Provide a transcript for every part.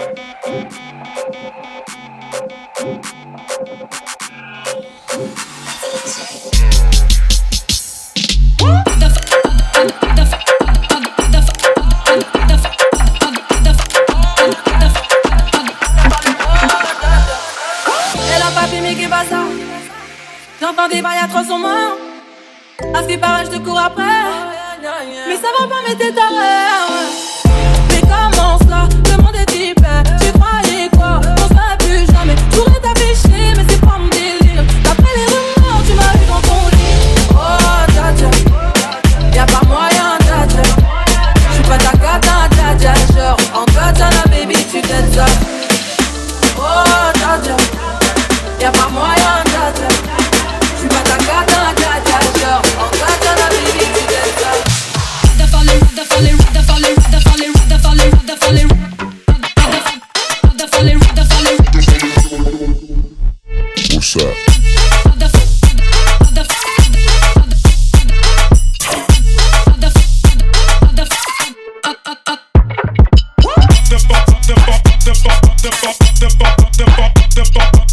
Elle a pas filmé qui passa. J'entends des baillats trop sombres. A fille parache de cour après. Mais ça va pas, mais t'es ta mère.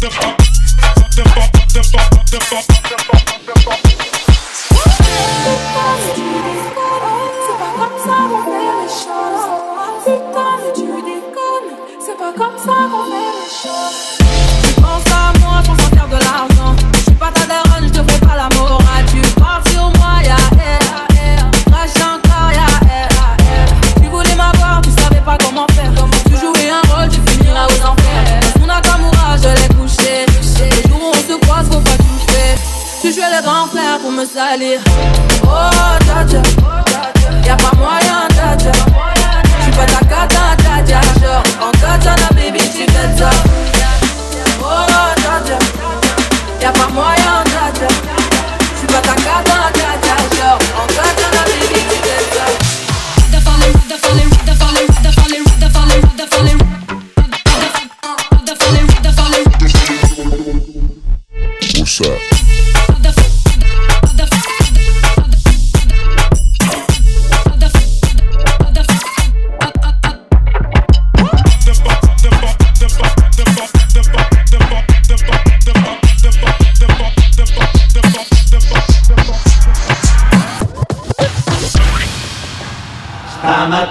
the fuck, the fuck, the.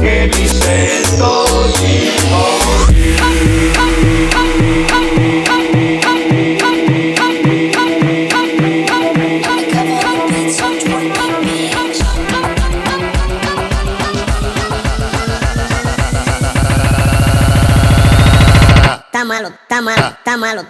que malo, tá malo, tá malo.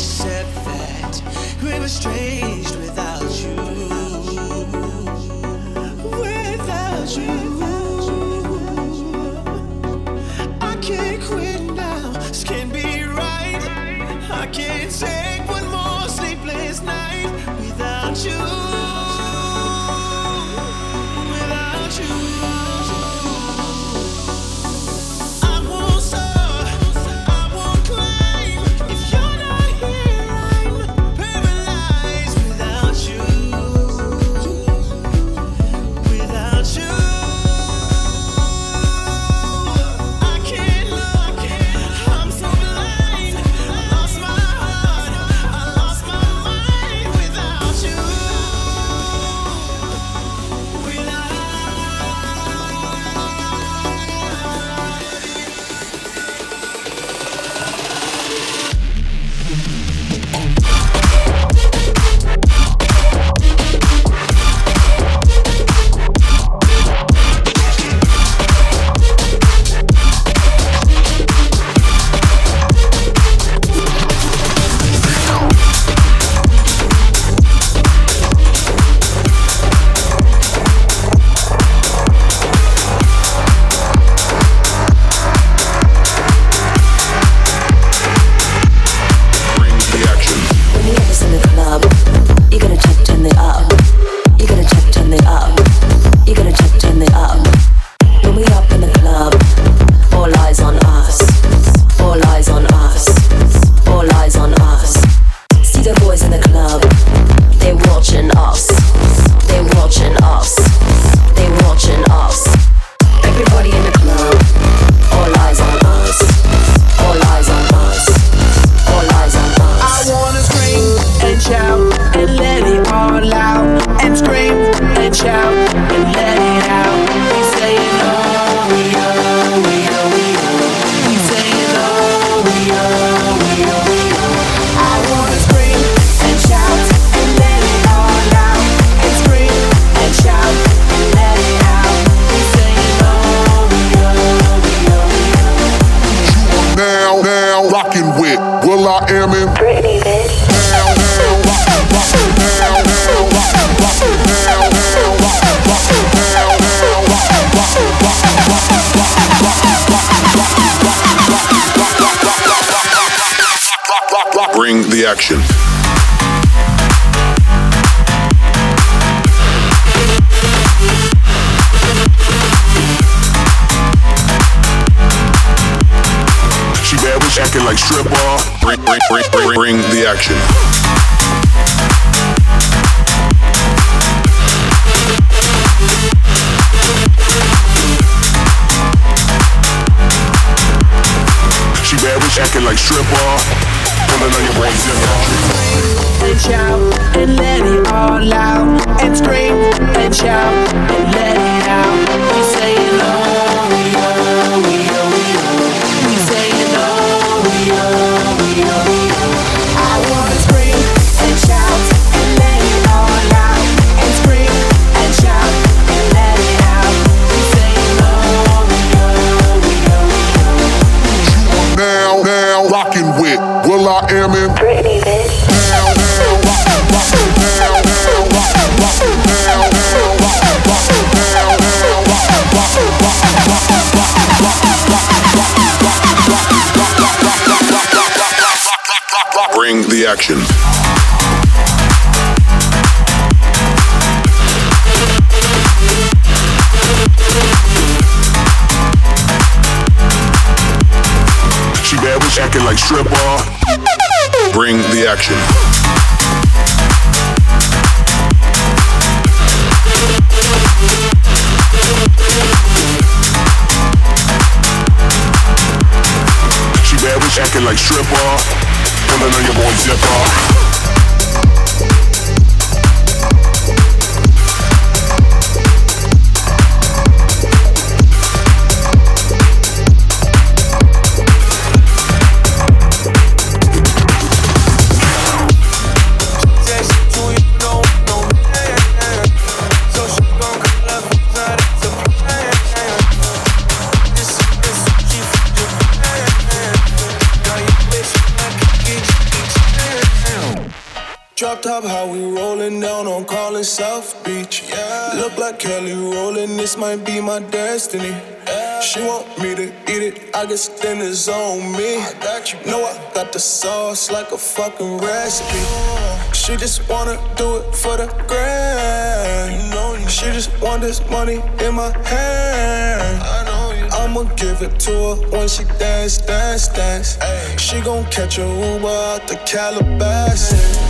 said that we were straight. reaction. She bad, was acting like stripper. Bring, bring, bring, bring, bring the action. acting like stripper pulling on your boy's. And shout and let it all out. And scream and shout and let it out. We say it oh, all. Bring the action. She bad bitch acting like stripper. Bring the action. Acting like stripper. Pulling on your boy zipper. How we rolling down on calling South Beach. Yeah. Look like Kelly Rowland, this might be my destiny. Yeah. She want me to eat it, I guess then it's on me. I got you. Know I got the sauce like a fucking recipe. She just wanna do it for the grand. You know, she just want this money in my hand. I know I'ma give it to her when she dance, dance, dance. Ay. She gon' catch a Uber out the Calabasas.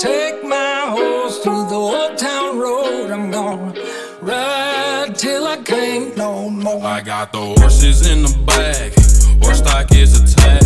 take my horse through the old town road. I'm gonna ride till I can't no more. I got the horses in the back, horse tack is attached.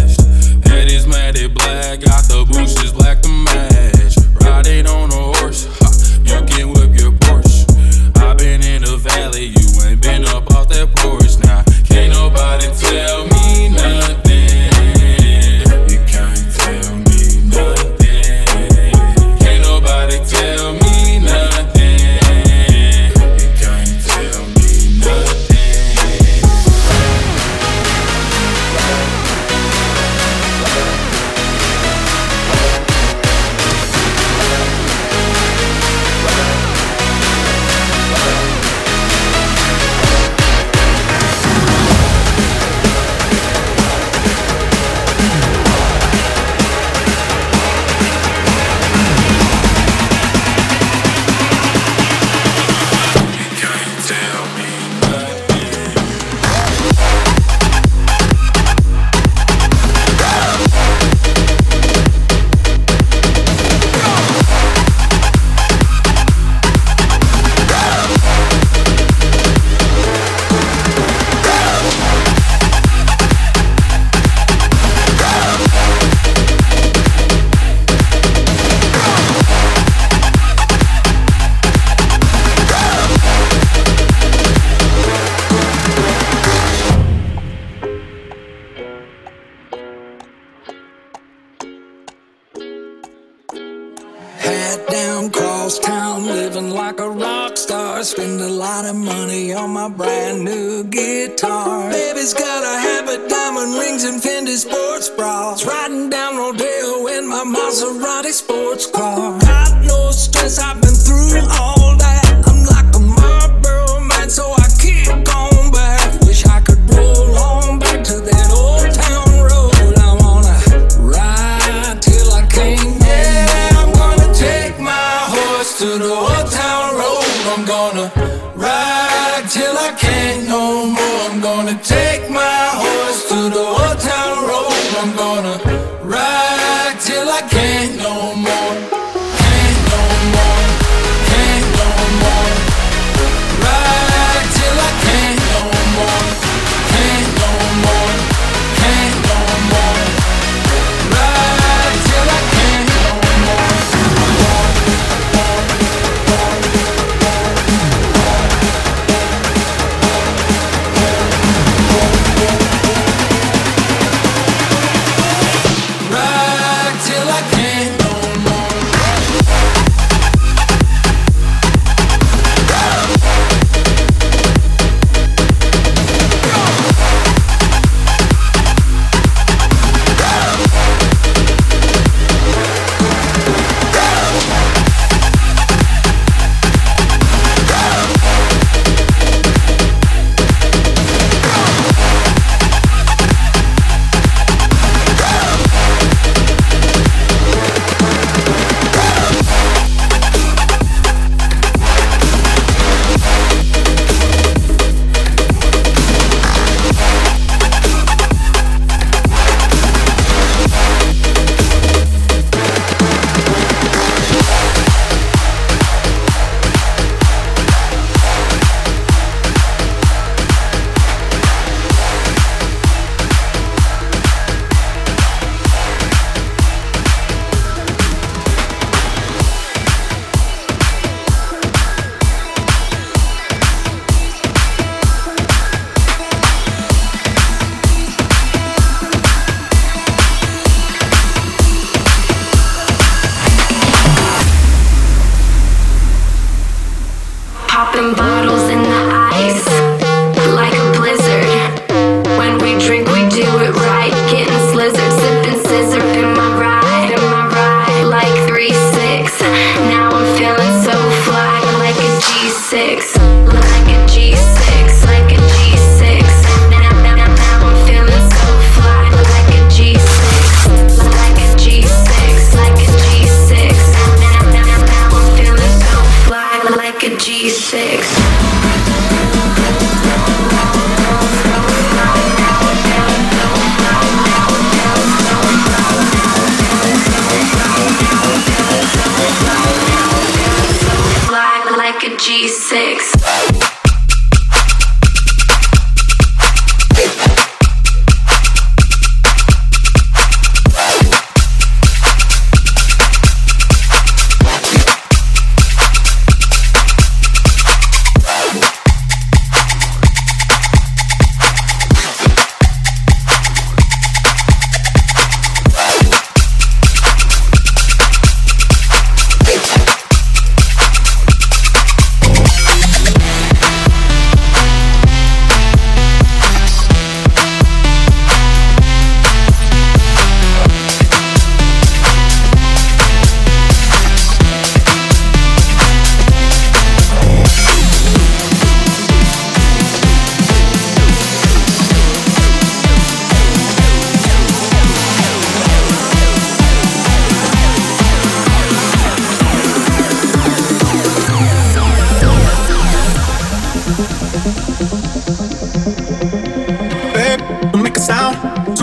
mix.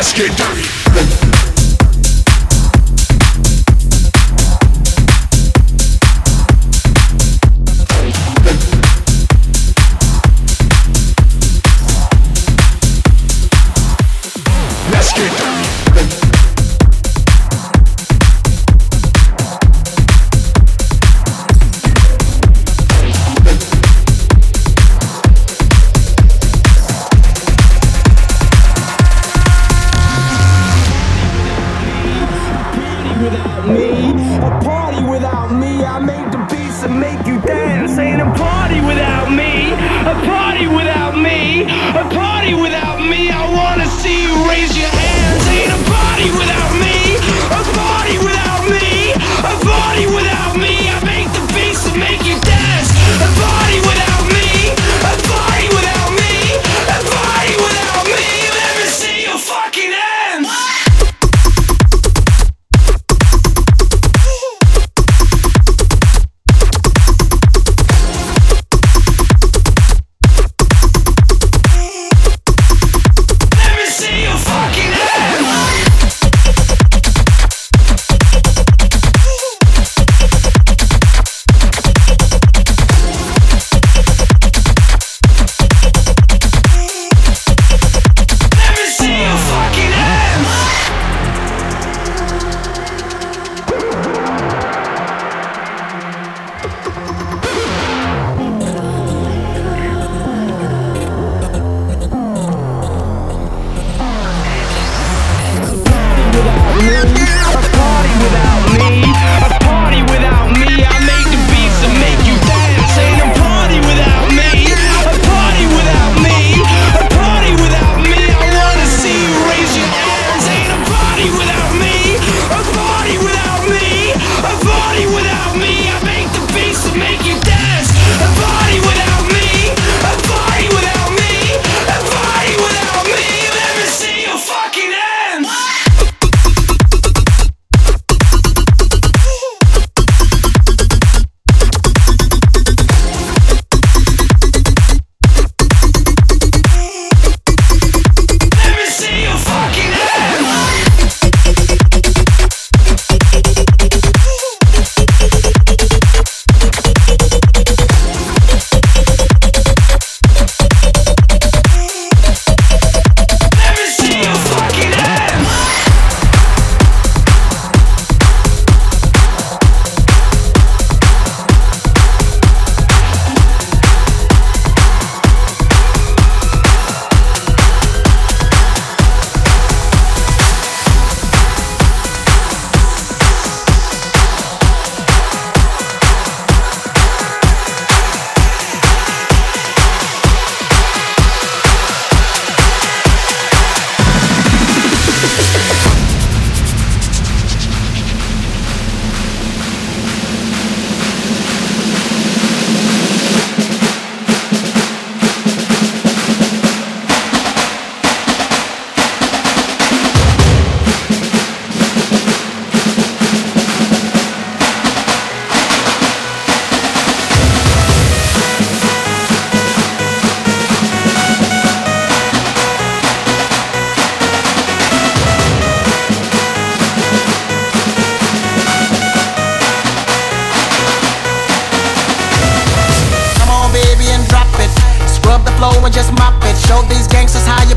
Let's get dirty.